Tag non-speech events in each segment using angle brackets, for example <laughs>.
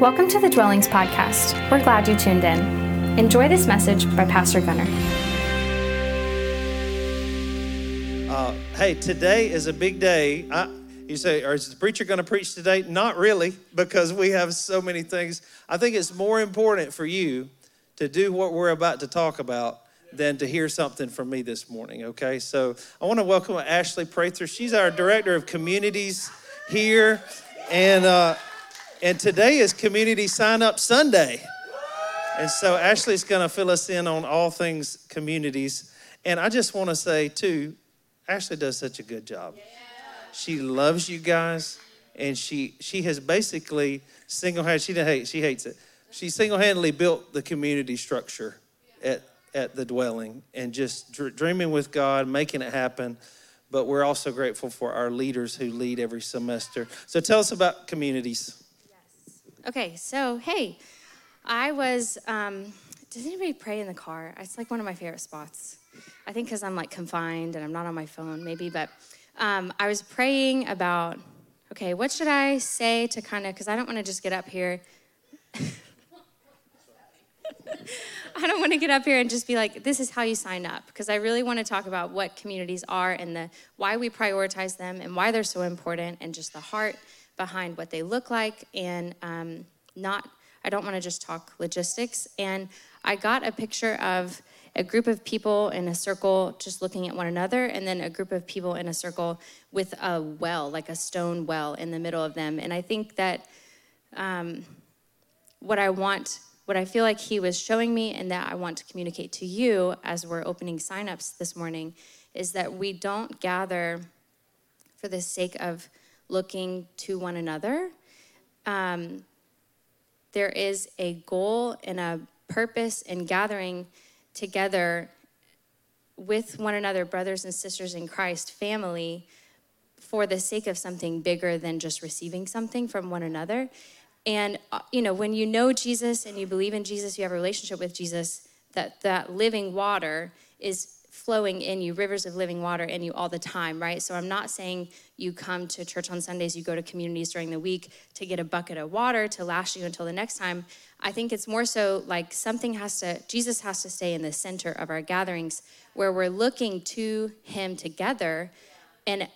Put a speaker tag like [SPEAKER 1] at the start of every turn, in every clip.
[SPEAKER 1] Welcome to the Dwellings Podcast. We're glad you tuned in. Enjoy this message by Pastor Gunner.
[SPEAKER 2] Uh, hey, today is a big day. I, you say, is the preacher going to preach today? Not really, because we have so many things. I think it's more important for you to do what we're about to talk about than to hear something from me this morning, okay? So I want to welcome Ashley Prather. She's our Director of Communities here. And, uh, and today is Community Sign Up Sunday. And so Ashley's going to fill us in on all things communities. And I just want to say, too, Ashley does such a good job. She loves you guys, and she she has basically single handed she, hate, she hates it. She single-handedly built the community structure at, at the dwelling and just dr- dreaming with God, making it happen. But we're also grateful for our leaders who lead every semester. So tell us about communities.
[SPEAKER 3] Okay, so hey, I was. Um, does anybody pray in the car? It's like one of my favorite spots. I think because I'm like confined and I'm not on my phone, maybe. But um, I was praying about. Okay, what should I say to kind of? Because I don't want to just get up here. <laughs> I don't want to get up here and just be like, this is how you sign up, because I really want to talk about what communities are and the why we prioritize them and why they're so important and just the heart behind what they look like and um, not i don't want to just talk logistics. And i got a picture of a group of people in a circle just looking at one another and then a group of people in a circle with a well like a stone well in the middle of them. And i think that um, what i want what i feel like he was showing me and that i want to communicate to you as we're opening signups this morning is that we don't gather for the sake of looking to one another. Um, there is a goal and a purpose in gathering together with one another, brothers and sisters in Christ, family, for the sake of something bigger than just receiving something from one another. And, uh, you know, when you know Jesus and you believe in Jesus, you have a relationship with Jesus, that, that living water is flowing in you, rivers of living water in you all the time, right? So I'm not saying you come to church on Sundays, you go to communities during the week to get a bucket of water to last you until the next time. I think it's more so like something has to, Jesus has to stay in the center of our gatherings where we're looking to Him together. And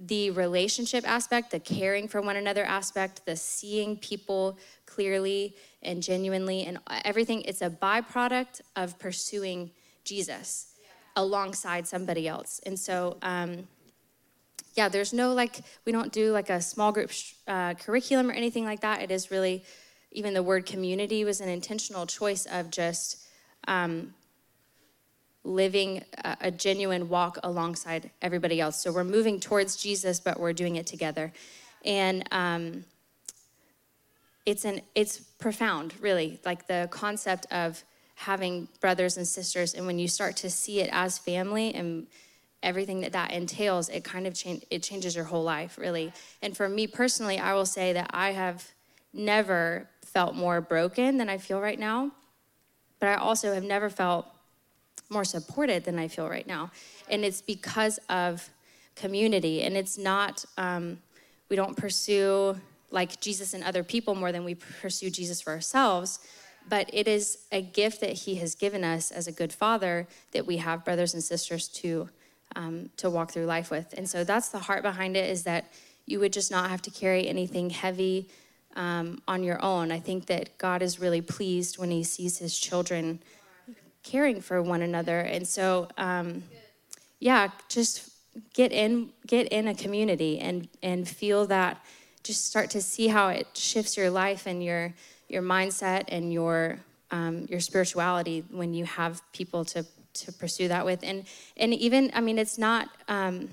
[SPEAKER 3] the relationship aspect, the caring for one another aspect, the seeing people clearly and genuinely, and everything, it's a byproduct of pursuing Jesus alongside somebody else. And so, um, yeah, there's no like, we don't do like a small group uh, curriculum or anything like that. It is really, even the word community was an intentional choice of just um, living a, a, genuine walk alongside everybody else. So we're moving towards Jesus, but we're doing it together. And um, it's an it's profound, really, like the concept of having brothers and sisters and when you start to see it as family and everything that that entails it kind of change it changes your whole life really. And for me personally i will say that i have never felt more broken than i feel right now but i also have never felt more supported than i feel right now. And it's because of community. And it's not um, we don't pursue like jesus and other people more than we pursue jesus for ourselves but it is a gift that he has given us as a good father that we have brothers and sisters to um, to walk through life with. And so that's the heart behind it is that you would just not have to carry anything heavy um, on your own. I think that god is really pleased when he sees his children caring for one another. And so um, yeah just get in get in a community and and feel that. Just start to see how it shifts your life and your your mindset and your um, your spirituality when you have people to to pursue that with. And and even i mean it's not um,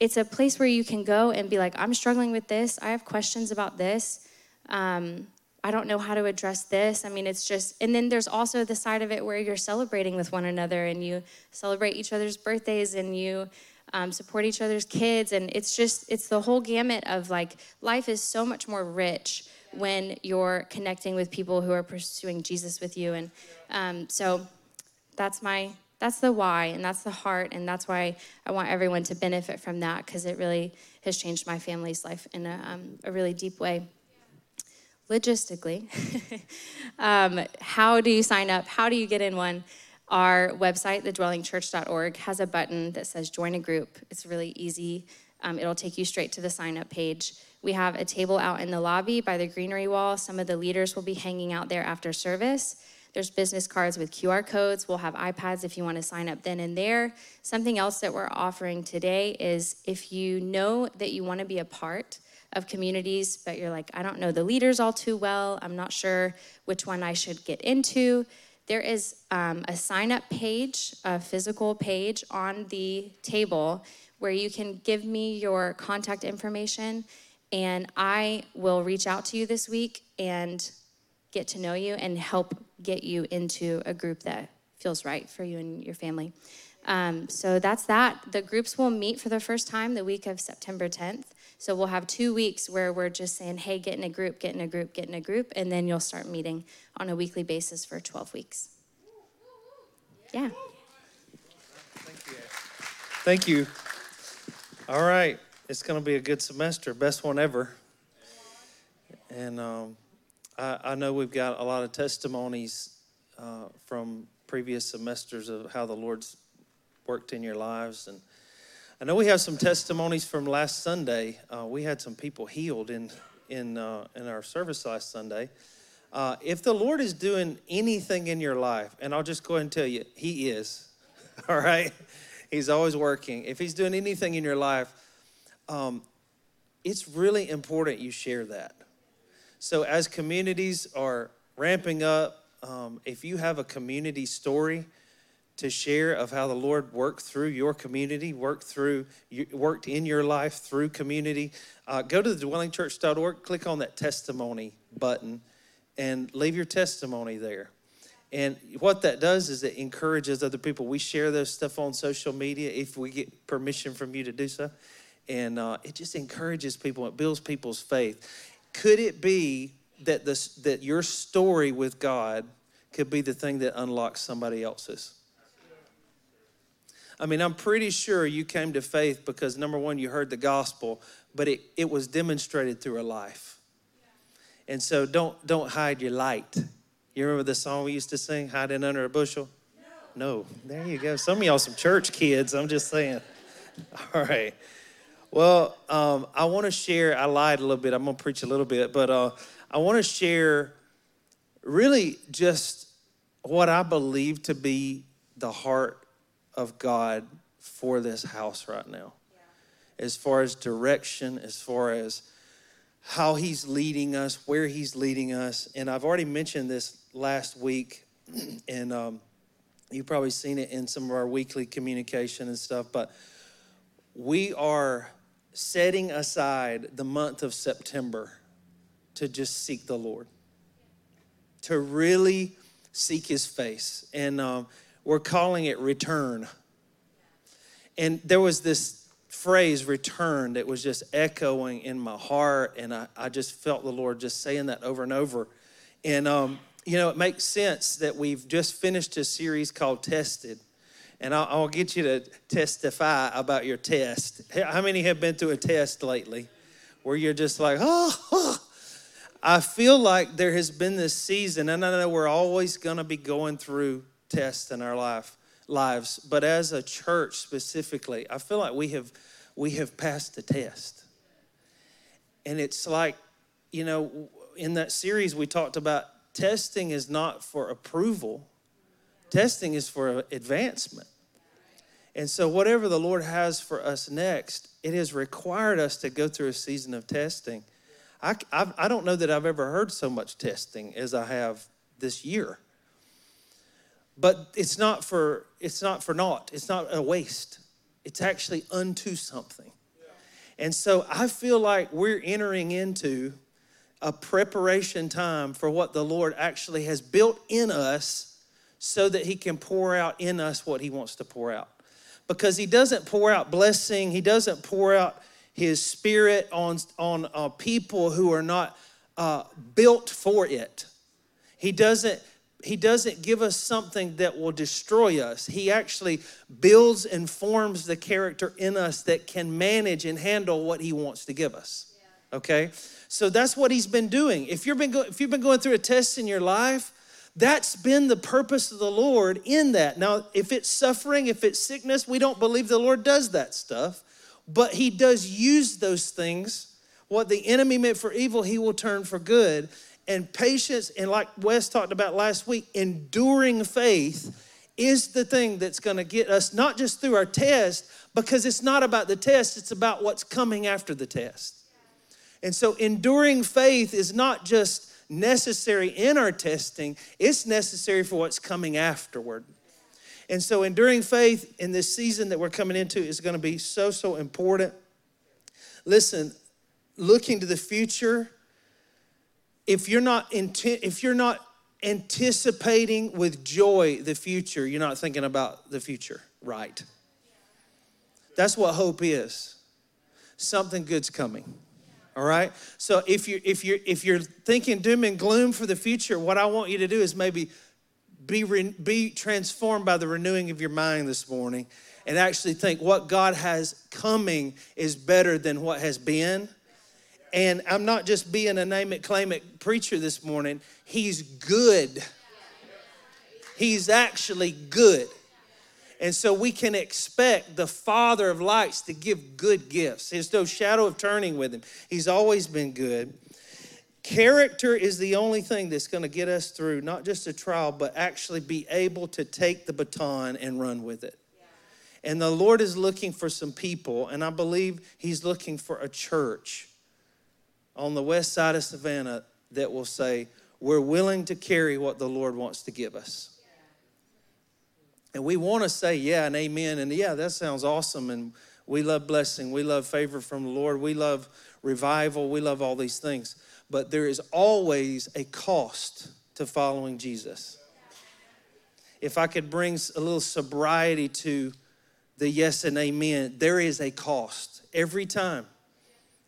[SPEAKER 3] it's a place where you can go and be like i'm struggling with this. I have questions about this. Um, i don't know how to address this. I mean it's just and then there's also the side of it where you're celebrating with one another and you celebrate each other's birthdays and you um, support each other's kids. And it's just it's the whole gamut of like life is so much more rich when you're connecting with people who are pursuing Jesus with you. And um, so that's my that's the why and that's the heart and that's why i want everyone to benefit from that because it really has changed my family's life in a, um, a really deep way logistically, <laughs> um, how do you sign up? How do you get in one? Our website, thedwellingchurch.org, has a button that says join a group. It's really easy. Um, it'll take you straight to the sign up page. We have a table out in the lobby by the greenery wall. Some of the leaders will be hanging out there after service. There's business cards with QR codes. We'll have iPads if you want to sign up then and there. Something else that we're offering today is if you know that you want to be a part of communities, but you're like, I don't know the leaders all too well, I'm not sure which one I should get into there is um, a sign up page, a physical page on the table where you can give me your contact information and I will reach out to you this week and get to know you and help get you into a group that feels right for you and your family. Um, so that's that. The groups will meet for the first time the week of September 10th. So we'll have two weeks where we're just saying, hey, get in a group, get in a group, get in a group, and then you'll start meeting on a weekly basis for 12 weeks. Yeah.
[SPEAKER 2] Thank you. Thank you. All right. It's going to be a good semester, best one ever. And um, I, I, know we've got a lot of testimonies uh, from previous semesters of how the Lord's worked in your lives. And I know we have some testimonies from last Sunday. Uh, we had some people healed in in uh, in our service last Sunday. Uh, if the Lord is doing anything in your life, and I'll just go ahead and tell you, He is. <laughs> All right, He's always working. If He's doing anything in your life, um, it's really important you share that. So as communities are ramping up, um, if you have a community story to share of how the Lord worked through your community, worked through, worked in your life through community, uh, go to the dwellingchurch.org, click on that testimony button, and leave your testimony there. And what that does is it encourages other people. We share those stuff on social media if we get permission from you to do so. And uh, it just encourages people, it builds people's faith. Could it be that, this, that your story with God could be the thing that unlocks somebody else's? I mean, I'm pretty sure you came to faith because number one, you heard the gospel, but it, it was demonstrated through a life. And so don't don't hide your light. You remember the song we used to sing, hiding under a bushel? No. no. There you go. Some of y'all some church kids, I'm just saying. <laughs> All right. Well, um, I want to share, I lied a little bit. I'm going to preach a little bit, but uh, I want to share really just what I believe to be the heart of God for this house right now. Yeah. As far as direction, as far as how He's leading us, where He's leading us. And I've already mentioned this last week, <clears throat> and um, you've probably seen it in some of our weekly communication and stuff, but we are setting aside the month of September to just seek the Lord, to really seek His face. And um, we're calling it return. And there was this phrase, return, that was just echoing in my heart. And I, I just felt the Lord just saying that over and over. And, um, you know, it makes sense that we've just finished a series called Tested. And I'll, I'll get you to testify about your test. How many have been through a test lately where you're just like, oh, oh. I feel like there has been this season, and I know we're always going to be going through tests in our life lives, but as a church specifically, I feel like we have we have passed the test. And it's like, you know, in that series we talked about testing is not for approval. Testing is for advancement. And so whatever the Lord has for us next, it has required us to go through a season of testing. I, I, I don't know that I've ever heard so much testing as I have this year but it's not for it's not for naught it's not a waste it's actually unto something and so i feel like we're entering into a preparation time for what the lord actually has built in us so that he can pour out in us what he wants to pour out because he doesn't pour out blessing he doesn't pour out his spirit on on uh, people who are not uh, built for it he doesn't he doesn't give us something that will destroy us. He actually builds and forms the character in us that can manage and handle what he wants to give us. Okay? So that's what he's been doing. If you've been, go- if you've been going through a test in your life, that's been the purpose of the Lord in that. Now, if it's suffering, if it's sickness, we don't believe the Lord does that stuff, but He does use those things. What the enemy meant for evil, He will turn for good. And patience, and like Wes talked about last week, enduring faith is the thing that's going to get us not just through our test, because it's not about the test, it's about what's coming after the test. And so, enduring faith is not just necessary in our testing, it's necessary for what's coming afterward. And so, enduring faith in this season that we're coming into is going to be so, so important. Listen, looking to the future, if you're not intent, if you're not anticipating with joy the future, you're not thinking about the future right. That's what hope is. Something good's coming. All right? So if you if you're if you're thinking doom and gloom for the future, what I want you to do is maybe be re, be transformed by the renewing of your mind this morning and actually think what God has coming is better than what has been. And I'm not just being a name it claim it preacher this morning. He's good. He's actually good. And so we can expect the Father of lights to give good gifts. There's no shadow of turning with him. He's always been good. Character is the only thing that's going to get us through not just a trial, but actually be able to take the baton and run with it. And the Lord is looking for some people, and I believe He's looking for a church on the west side of Savannah that will say, We're willing to carry what the Lord wants to give us. And we want to say, yeah, and amen. And yeah, that sounds awesome. And we love blessing. We love favor from the Lord. We love revival. We love all these things. But there is always a cost to following Jesus. If I could bring a little sobriety to the yes and amen, there is a cost every time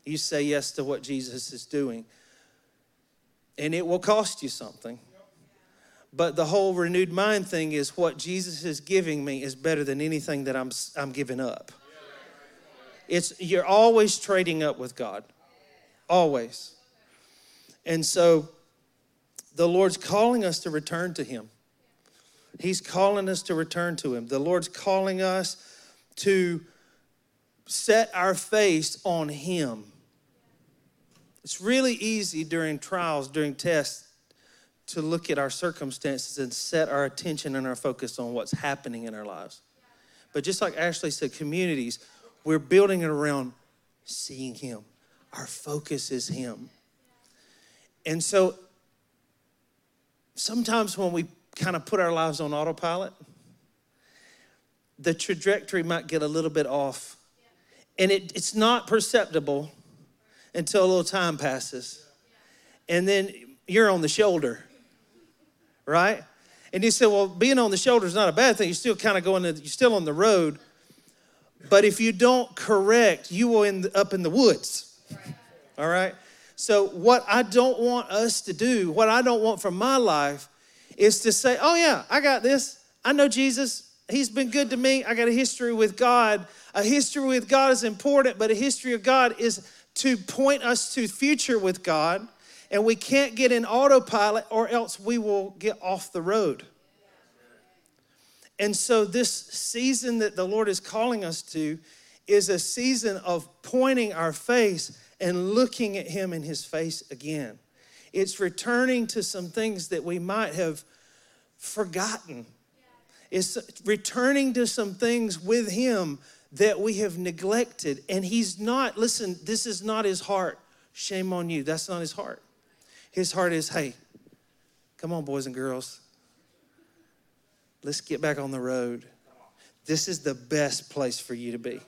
[SPEAKER 2] you say yes to what Jesus is doing. And it will cost you something. But the whole renewed mind thing is what Jesus is giving me is better than anything that I'm, I'm giving up. It's, you're always trading up with God. Always. And so the Lord's calling us to return to Him. He's calling us to return to Him. The Lord's calling us to set our face on Him. It's really easy during trials, during tests, to look at our circumstances and set our attention and our focus on what's happening in our lives. But just like Ashley said, communities, we're building it around seeing Him. Our focus is Him. And so sometimes when we kind of put our lives on autopilot, the trajectory might get a little bit off. And it, it's not perceptible until a little time passes. And then you're on the shoulder right? And you say, well, being on the shoulder is not a bad thing. You're still kind of going, to, you're still on the road. But if you don't correct, you will end up in the woods. All right? So, what I don't want us to do, what I don't want from my life, is to say, oh, yeah, I got this. I know Jesus. He's been good to me. I got a history with God. A history with God is important, but a history of God is to point us to future with God and we can't get in autopilot or else we will get off the road. And so, this season that the Lord is calling us to is a season of pointing our face and looking at Him in His face again. It's returning to some things that we might have forgotten. It's returning to some things with Him that we have neglected. And He's not, listen, this is not His heart. Shame on you. That's not His heart. His heart is, hey, come on, boys and girls. Let's get back on the road. This is the best place for you to be.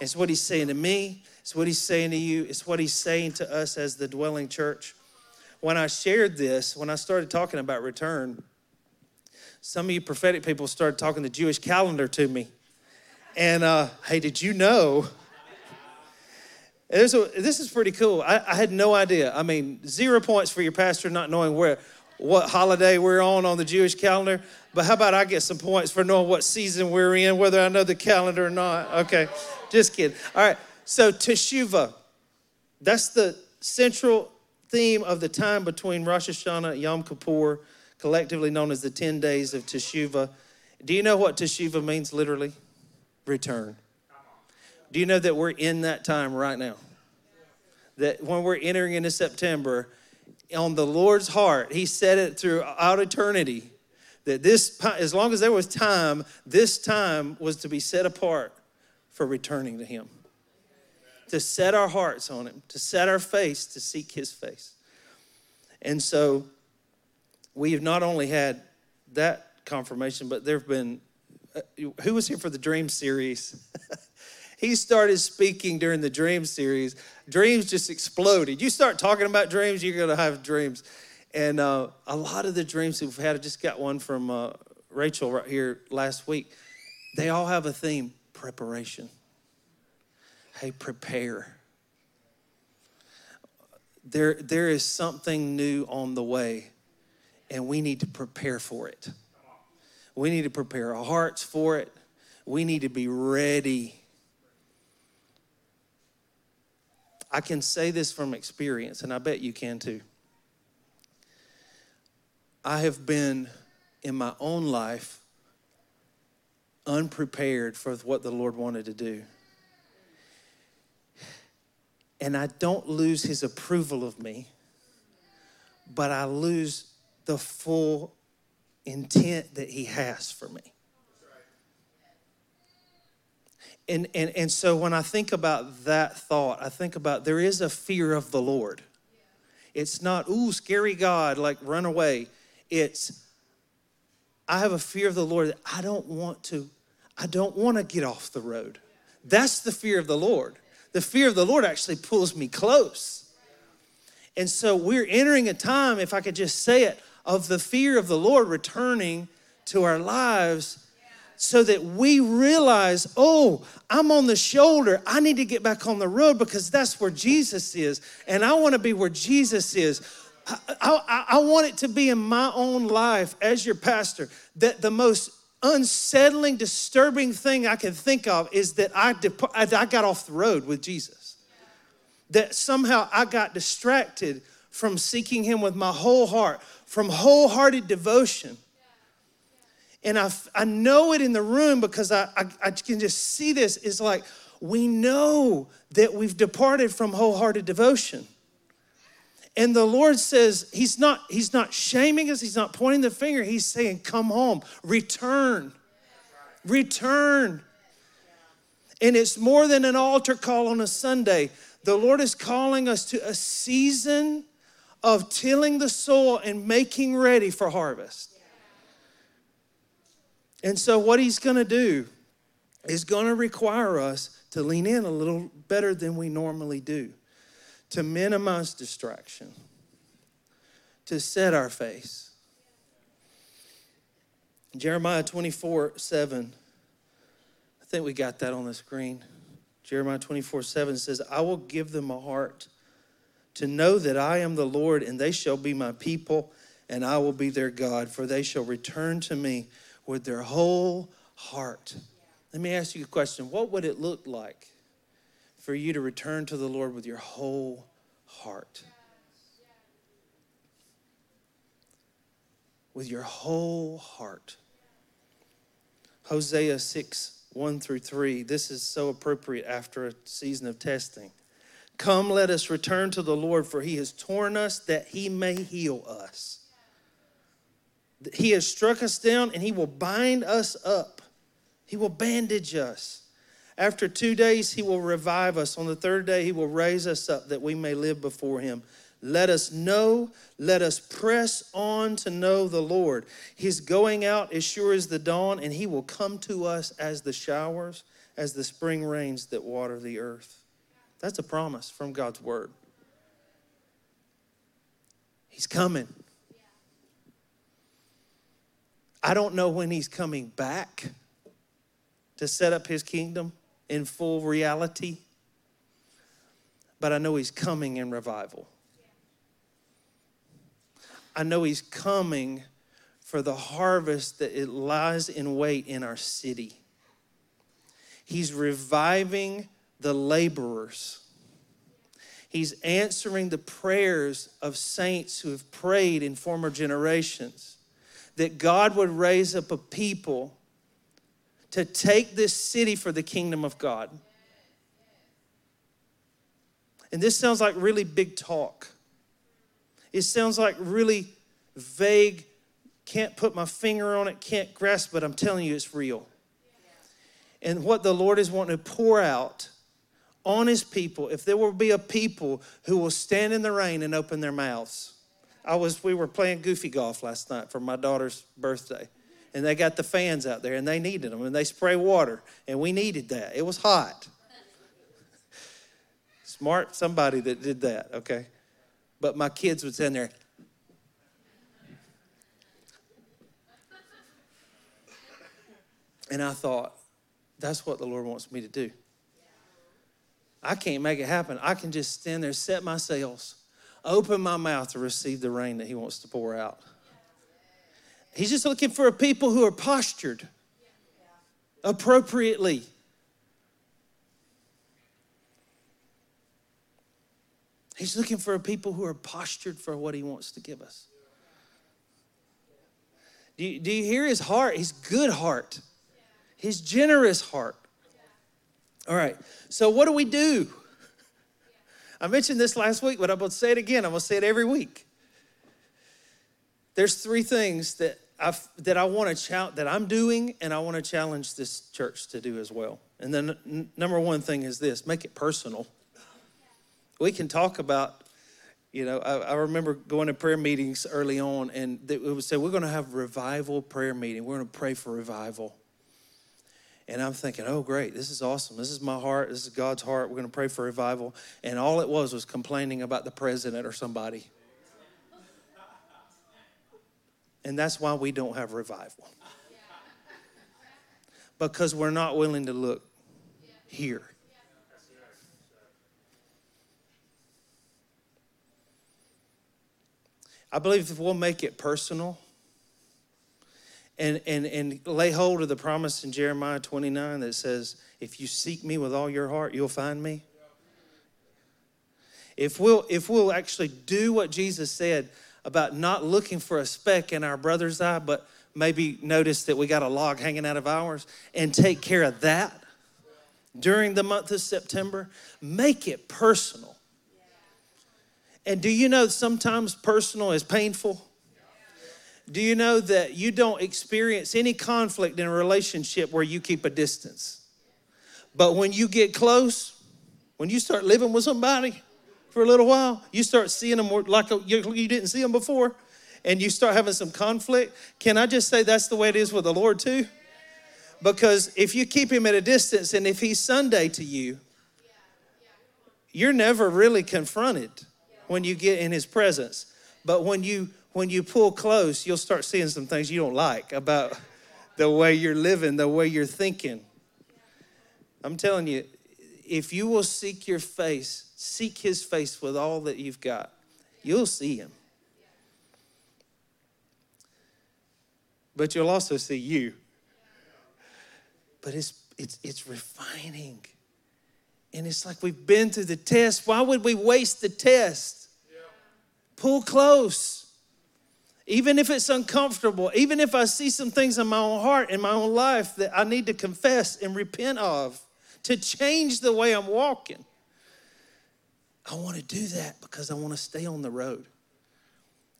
[SPEAKER 2] It's what he's saying to me, it's what he's saying to you, it's what he's saying to us as the dwelling church. When I shared this, when I started talking about return, some of you prophetic people started talking the Jewish calendar to me. And uh, hey, did you know a, this is pretty cool. I, I, had no idea. I mean, zero points for your pastor not knowing where, what holiday we're on on the Jewish calendar. But how about I get some points for knowing what season we're in, whether I know the calendar or not? Okay, just kidding. All right, so Teshuvah. That's the central theme of the time between Rosh Hashanah and Yom Kippur, collectively known as the 10 days of Teshuvah. Do you know what Teshuvah means literally? Return. Do you know that we're in that time right now? That when we're entering into September, on the Lord's heart, He said it throughout eternity that this, as long as there was time, this time was to be set apart for returning to Him. To set our hearts on Him, to set our face to seek His face. And so we have not only had that confirmation, but there have been, uh, who was here for the Dream series? <laughs> he started speaking during the Dream series. Dreams just exploded. You start talking about dreams, you're going to have dreams. And uh, a lot of the dreams we've had, I just got one from uh, Rachel right here last week. They all have a theme preparation. Hey, prepare. There, there is something new on the way, and we need to prepare for it. We need to prepare our hearts for it. We need to be ready. I can say this from experience, and I bet you can too. I have been in my own life unprepared for what the Lord wanted to do. And I don't lose his approval of me, but I lose the full intent that he has for me. And, and, and so when I think about that thought, I think about there is a fear of the Lord. It's not, ooh, scary God, like run away. It's, I have a fear of the Lord that I don't want to, I don't want to get off the road. That's the fear of the Lord. The fear of the Lord actually pulls me close. And so we're entering a time, if I could just say it, of the fear of the Lord returning to our lives so that we realize, oh, I'm on the shoulder. I need to get back on the road because that's where Jesus is. And I want to be where Jesus is. I, I, I, want it to be in my own life as your pastor that the most unsettling, disturbing thing I can think of is that I, dep- uh, I got off the road with Jesus. That somehow I got distracted from seeking Him with my whole heart, from wholehearted devotion. And I, I know it in the room because I, I, I can just see this. It's like we know that we've departed from wholehearted devotion. And the Lord says, He's not, He's not shaming us, He's not pointing the finger, He's saying, Come home, return, return. And it's more than an altar call on a Sunday. The Lord is calling us to a season of tilling the soil and making ready for harvest. And so, what He's gonna do is gonna require us to lean in a little better than we normally do to minimize distraction, to set our face. Jeremiah 24 7. I think we got that on the screen. Jeremiah 24 7 says, I will give them a heart to know that I am the Lord, and they shall be my people, and I will be their God, for they shall return to me with their whole heart. Let me ask you a question What would it look like for you to return to the Lord with your whole heart. With your whole heart. Hosea 6, 1 through 3. This is so appropriate after a season of testing. Come, let us return to the Lord, for he has torn us that he may heal us. He has struck us down and he will bind us up, he will bandage us. After two days, he will revive us. On the third day, he will raise us up that we may live before him. Let us know, let us press on to know the Lord. He's going out as sure as the dawn, and he will come to us as the showers, as the spring rains that water the earth. That's a promise from God's word. He's coming. I don't know when he's coming back to set up his kingdom in full reality, but I know He's coming in revival. I know He's coming for the harvest that it lies in wait in our city. He's reviving the laborers. He's answering the prayers of saints who have prayed in former generations that God would raise up a people to take this city for the kingdom of God. And this sounds like really big talk. It sounds like really vague, can't put my finger on it, can't grasp, but I'm telling you it's real. And what the Lord is wanting to pour out on his people, if there will be a people who will stand in the rain and open their mouths. I was we were playing goofy golf last night for my daughter's birthday. And they got the fans out there and they needed them and they spray water and we needed that. It was hot. Smart somebody that did that, okay? But my kids was in there. And I thought, that's what the Lord wants me to do. I can't make it happen. I can just stand there, set my sails, open my mouth to receive the rain that He wants to pour out. He's just looking for a people who are postured appropriately. He's looking for a people who are postured for what He wants to give us. Do you, do you hear His heart? His good heart, His generous heart. All right, so what do we do? I mentioned this last week, but I'm going to say it again. I'm going to say it every week. There's three things that I that I want to challenge that I'm doing, and I want to challenge this church to do as well. And then n- number one thing is this: make it personal. We can talk about, you know, I, I remember going to prayer meetings early on, and they, it would say we're going to have revival prayer meeting. We're going to pray for revival. And I'm thinking, oh, great, this is awesome. This is my heart. This is God's heart. We're going to pray for revival. And all it was was complaining about the president or somebody. And that's why we don't have revival. Because we're not willing to look here. I believe if we'll make it personal, and, and, and lay hold of the promise in Jeremiah 29 that says, If you seek me with all your heart, you'll find me. If we'll, if we'll actually do what Jesus said about not looking for a speck in our brother's eye, but maybe notice that we got a log hanging out of ours and take care of that during the month of September, make it personal. And do you know sometimes personal is painful? Do you know that you don't experience any conflict in a relationship where you keep a distance? But when you get close, when you start living with somebody for a little while, you start seeing them more like you didn't see them before, and you start having some conflict. Can I just say that's the way it is with the Lord too? Because if you keep him at a distance and if he's Sunday to you, you're never really confronted when you get in his presence. But when you when you pull close, you'll start seeing some things you don't like about the way you're living, the way you're thinking. I'm telling you, if you will seek your face, seek his face with all that you've got, you'll see him. But you'll also see you. But it's it's it's refining. And it's like we've been through the test. Why would we waste the test? Pull close even if it's uncomfortable, even if I see some things in my own heart, in my own life that I need to confess and repent of to change the way I'm walking, I want to do that because I want to stay on the road.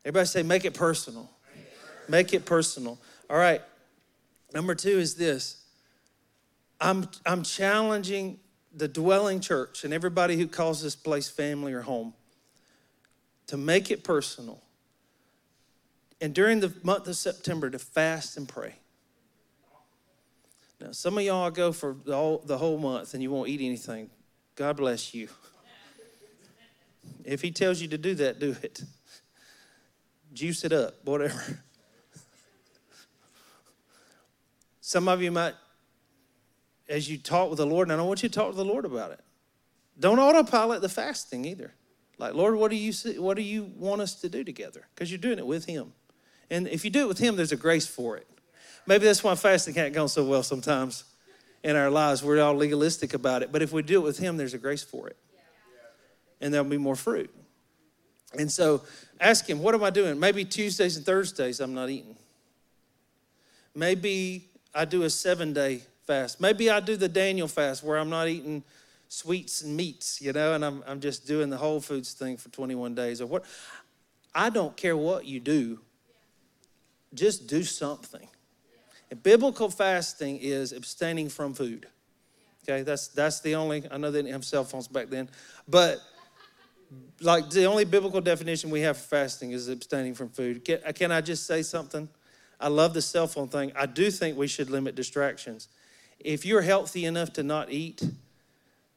[SPEAKER 2] Everybody say, make it personal. Make it personal. All right. Number two is this I'm, I'm challenging the dwelling church and everybody who calls this place family or home to make it personal and during the month of September to fast and pray. Now, some of y'all go for the whole, the whole month and you won't eat anything. God bless you. If He tells you to do that, do it. Juice it up, whatever. Some of you might, as you talk with the Lord, and I don't want you to talk to the Lord about it. Don't autopilot the fasting either. Like, Lord, what do you see, what do you want us to do together? Because you're doing it with Him. And if you do it with Him, there's a grace for it. Maybe that's why fasting can't go so well sometimes in our lives. We're all legalistic about it. But if we do it with Him, there's a grace for it. and there'll be more fruit. And so ask him, what am I doing? Maybe Tuesdays and Thursdays I'm not eating. Maybe I do a seven day fast. Maybe I do the Daniel fast where I'm not eating sweets and meats, you know, and I'm, I'm just doing the whole foods thing for 21 days or what. I don't care what you do, just do something. And biblical fasting is abstaining from food. Okay, that's that's the only. I know they didn't have cell phones back then, but like the only biblical definition we have for fasting is abstaining from food. Can, uh, can I just say something? I love the cell phone thing. I do think we should limit distractions. If you're healthy enough to not eat,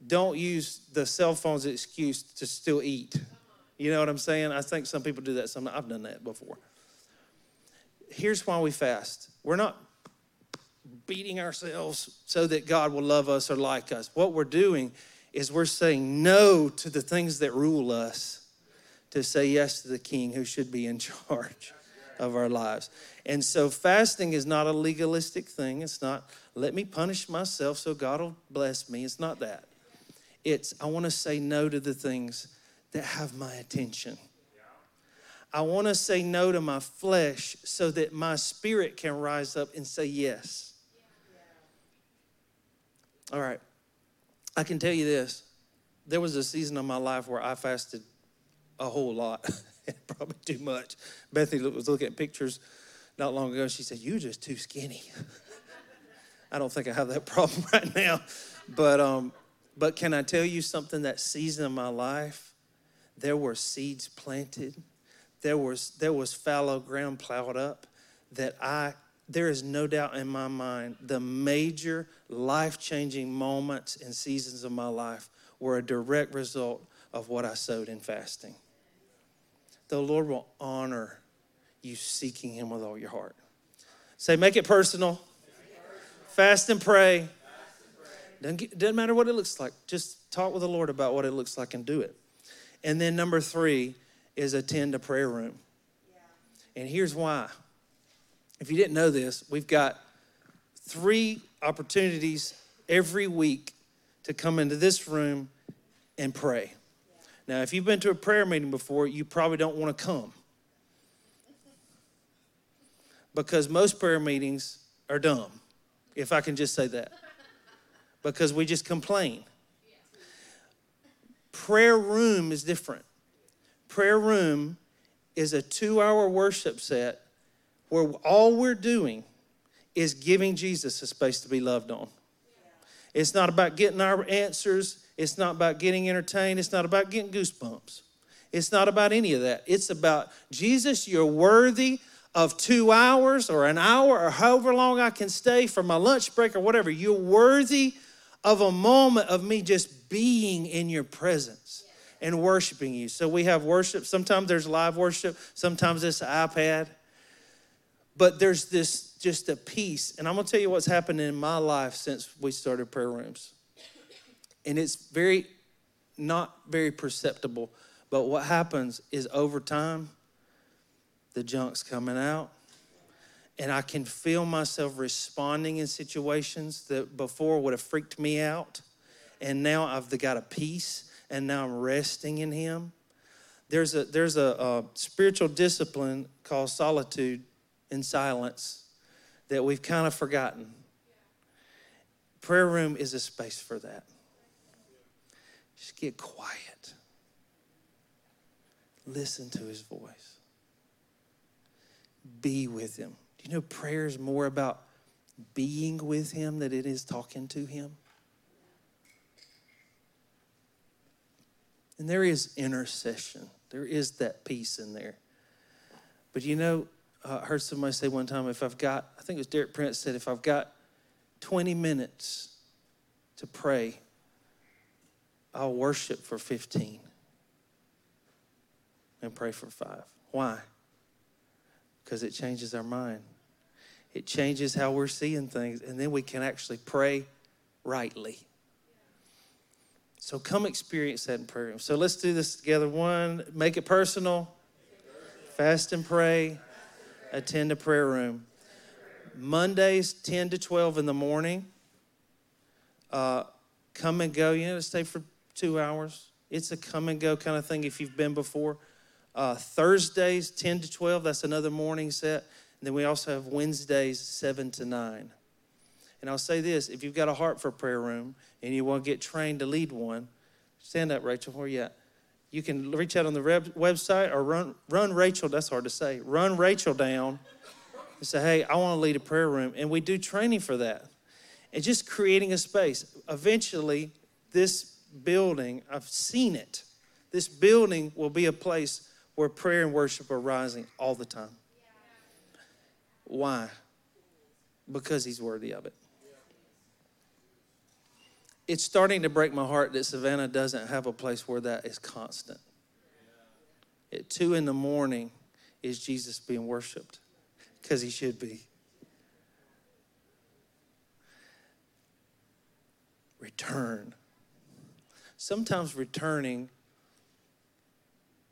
[SPEAKER 2] don't use the cell phone's excuse to still eat. You know what I'm saying? I think some people do that. Some I've done that before. Here's why we fast. We're not beating ourselves so that God will love us or like us. What we're doing is we're saying no to the things that rule us to say yes to the king who should be in <laughs> charge of our lives. And so fasting is not a legalistic thing. It's not let me punish myself so God will bless me. It's not that. It's I want to say no to the things that have my attention. I want to say no to my flesh so that my spirit can rise up and say yes. All right. I can tell you this. There was a season of my life where I fasted a whole lot, <laughs> probably too much. Bethany was looking at pictures not long ago. She said, You're just too skinny. <laughs> I don't think I have that <laughs> problem right now. But, um, but can I tell you something? That season of my life, there were seeds planted, there was, there was fallow ground plowed up that I there is no doubt in my mind the major life changing moments and seasons of my life were a direct result of what I sowed in fasting. The Lord will honor you seeking Him with all your heart. Say, make it personal. Fast and pray. Doesn't, get, doesn't matter what it looks like. Just talk with the Lord about what it looks like and do it. And then number three is attend a prayer room. And here's why if you didn't know this, we've got three opportunities every week to come into this room and pray. Now, if you've been to a prayer meeting before, you probably don't want to come because most prayer meetings are dumb, if I can just say that, because we just complain. Prayer room is different. Prayer room is a two hour worship set where all we're doing is giving Jesus a space to be loved on. It's not about getting our answers. It's not about getting entertained. It's not about getting goosebumps. It's not about any of that. It's about Jesus, you're worthy of two hours or an hour or however long I can stay for my lunch break or whatever. You're worthy of a moment of me just being in your presence and worshiping you. So we have worship. Sometimes there's live worship, sometimes it's iPad. But there's this just a peace. And I'm going to tell you what's happened in my life since we started prayer rooms. And it's very, not very perceptible. But what happens is over time, the junk's coming out. And I can feel myself responding in situations that before would have freaked me out. And now I've got a peace, and now I'm resting in Him. There's a, there's a, a spiritual discipline called solitude and silence that we've kind of forgotten. Prayer room is a space for that. Just get quiet. Listen to his voice. Be with him. Do you know prayer is more about being with him than it is talking to him? And there is intercession. There is that peace in there. But you know, uh, heard somebody say one time, if I've got, I think it was Derek Prince said, if I've got 20 minutes to pray, I'll worship for 15 and pray for five. Why? Because it changes our mind. It changes how we're seeing things, and then we can actually pray rightly. So come experience that in prayer. So let's do this together. One, make it personal, fast and pray attend a prayer room. Mondays, 10 to 12 in the morning. Uh, come and go. You know, stay for two hours. It's a come and go kind of thing if you've been before. Uh, Thursdays, 10 to 12, that's another morning set. And then we also have Wednesdays, 7 to 9. And I'll say this if you've got a heart for a prayer room and you want to get trained to lead one, stand up, Rachel, where you at? You can reach out on the website or run, run Rachel, that's hard to say, run Rachel down and say, hey, I want to lead a prayer room. And we do training for that. And just creating a space. Eventually, this building, I've seen it, this building will be a place where prayer and worship are rising all the time. Why? Because he's worthy of it. It's starting to break my heart that Savannah doesn't have a place where that is constant. At two in the morning, is Jesus being worshiped? Because he should be. Return. Sometimes returning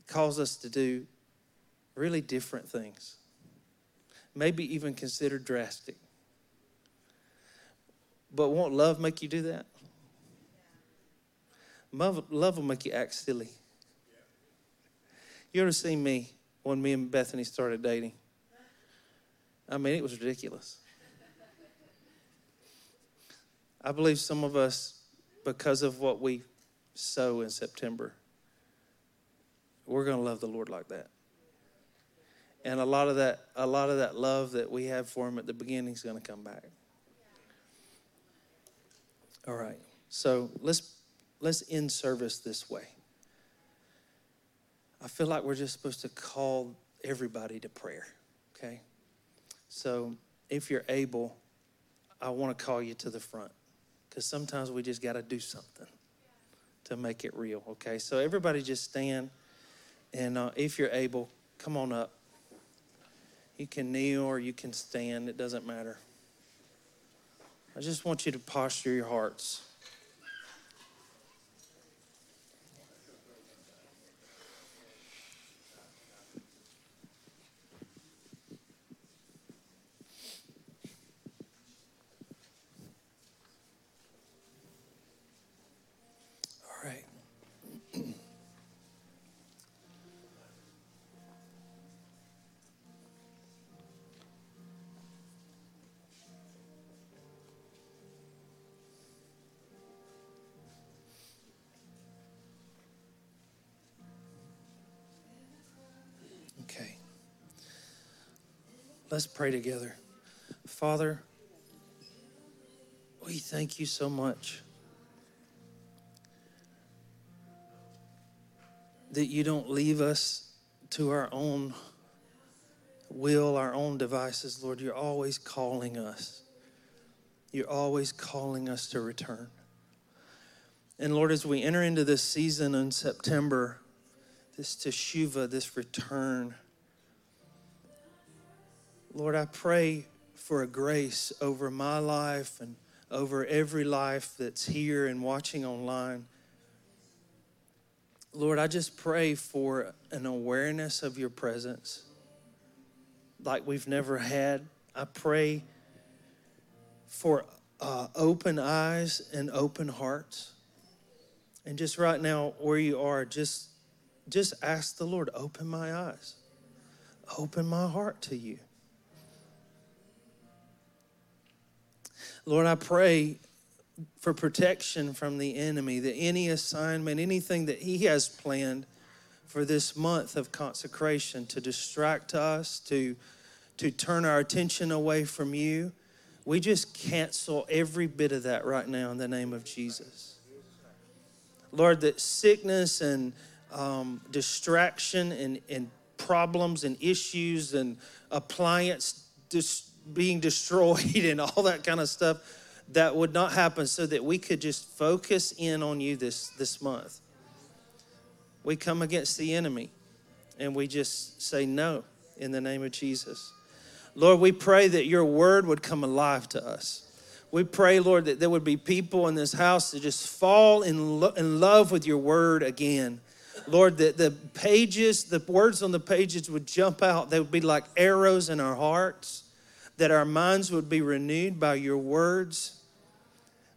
[SPEAKER 2] calls us to do really different things, maybe even consider drastic. But won't love make you do that? Love, love will make you act silly. You ever seen me when me and Bethany started dating? I mean, it was ridiculous. I believe some of us, because of what we sow in September, we're going to love the Lord like that. And a lot of that, a lot of that love that we have for Him at the beginning is going to come back. All right. So let's let's end service this way. I feel like we're just supposed to call everybody to prayer. Okay. So if you're able, I want to call you to the front because sometimes we just got to do something to make it real. Okay. So everybody just stand. And uh, if you're able, come on up. You can kneel or you can stand, it doesn't matter. I just want you to posture your hearts. Let's pray together. Father, we thank you so much that you don't leave us to our own will, our own devices, Lord. You're always calling us. You're always calling us to return. And Lord, as we enter into this season in September, this teshuva, this return, Lord, I pray for a grace over my life and over every life that's here and watching online. Lord, I just pray for an awareness of your presence like we've never had. I pray for uh, open eyes and open hearts. And just right now, where you are, just just ask the Lord, open my eyes, open my heart to you. Lord, I pray for protection from the enemy, that any assignment, anything that he has planned for this month of consecration to distract us, to, to turn our attention away from you, we just cancel every bit of that right now in the name of Jesus. Lord, that sickness and um, distraction and, and problems and issues and appliance being destroyed <laughs> and all that kind of stuff that would not happen so that we could just focus in on you this this month we come against the enemy and we just say no in the name of jesus lord we pray that your word would come alive to us we pray, Lord, that there would be people in this house that just fall in, lo- in love with your word again. Lord, that the pages, the words on the pages would jump out. They would be like arrows in our hearts that our minds would be renewed by your words.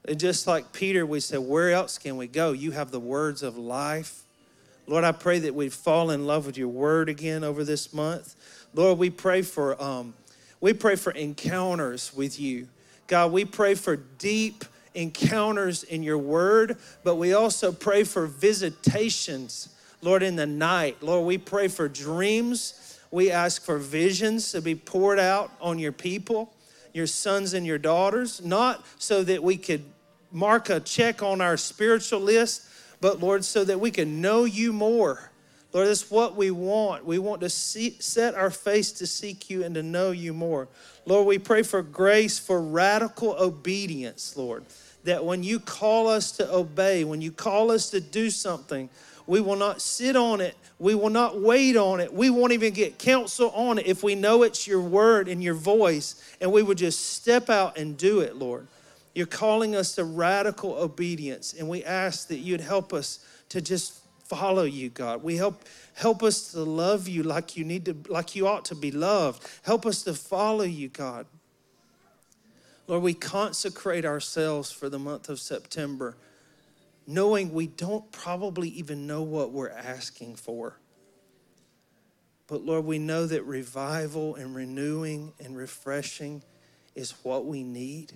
[SPEAKER 2] And just like Peter, we said, Where else can we go? You have the words of life. Lord, I pray that we fall in love with your word again over this month. Lord, we pray for um, we pray for encounters with you. God, we pray for deep encounters in your word, but we also pray for visitations, Lord, in the night. Lord, we pray for dreams. We ask for visions to be poured out on your people, your sons and your daughters, not so that we could mark a check on our spiritual list, but Lord, so that we can know you more. Lord, that's what we want. We want to see, set our face to seek you and to know you more. Lord, we pray for grace for radical obedience, Lord, that when you call us to obey, when you call us to do something, we will not sit on it. We will not wait on it. We won't even get counsel on it if we know it's your word and your voice, and we would just step out and do it, Lord. You're calling us to radical obedience, and we ask that you'd help us to just follow you, God. We help help us to love you like you need to like you ought to be loved. Help us to follow you, God. Lord, we consecrate ourselves for the month of September, knowing we don't probably even know what we're asking for. But Lord, we know that revival and renewing and refreshing is what we need.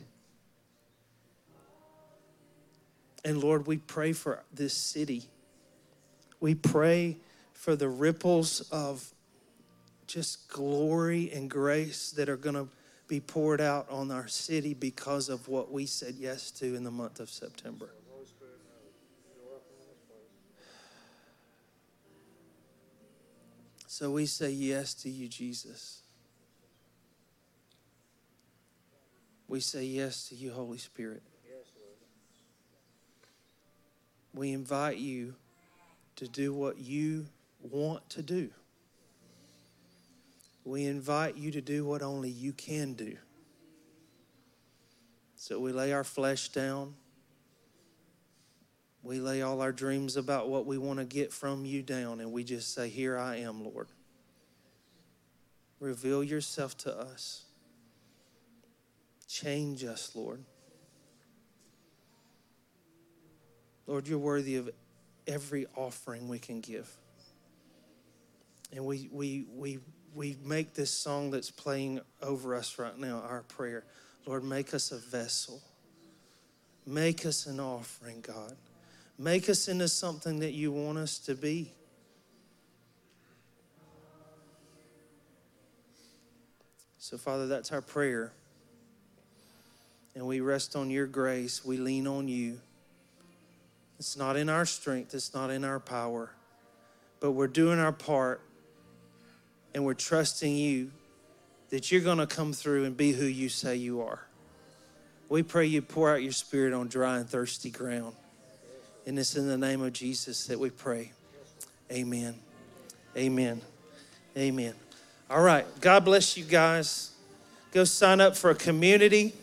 [SPEAKER 2] And Lord, we pray for this city. We pray for the ripples of just glory and grace that are going to be poured out on our city because of what we said yes to in the month of September. So we say yes to you, Jesus. We say yes to you, Holy Spirit. We invite you to do what you want to do. We invite you to do what only you can do. So we lay our flesh down. We lay all our dreams about what we want to get from you down, and we just say, Here I am, Lord. Reveal yourself to us. Change us, Lord. Lord, you're worthy of every offering we can give. And we, we, we, we make this song that's playing over us right now our prayer. Lord, make us a vessel. Make us an offering, God. Make us into something that you want us to be. So, Father, that's our prayer. And we rest on your grace. We lean on you. It's not in our strength, it's not in our power, but we're doing our part and we're trusting you that you're going to come through and be who you say you are. We pray you pour out your spirit on dry and thirsty ground. And it's in the name of Jesus that we pray. Amen. Amen. Amen. All right. God bless you guys. Go sign up for a community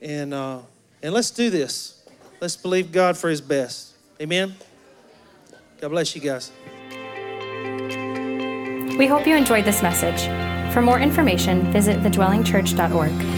[SPEAKER 2] and uh, and let's do this. Let's believe God for his best. Amen. God bless you guys.
[SPEAKER 1] We hope you enjoyed this message. For more information, visit thedwellingchurch.org.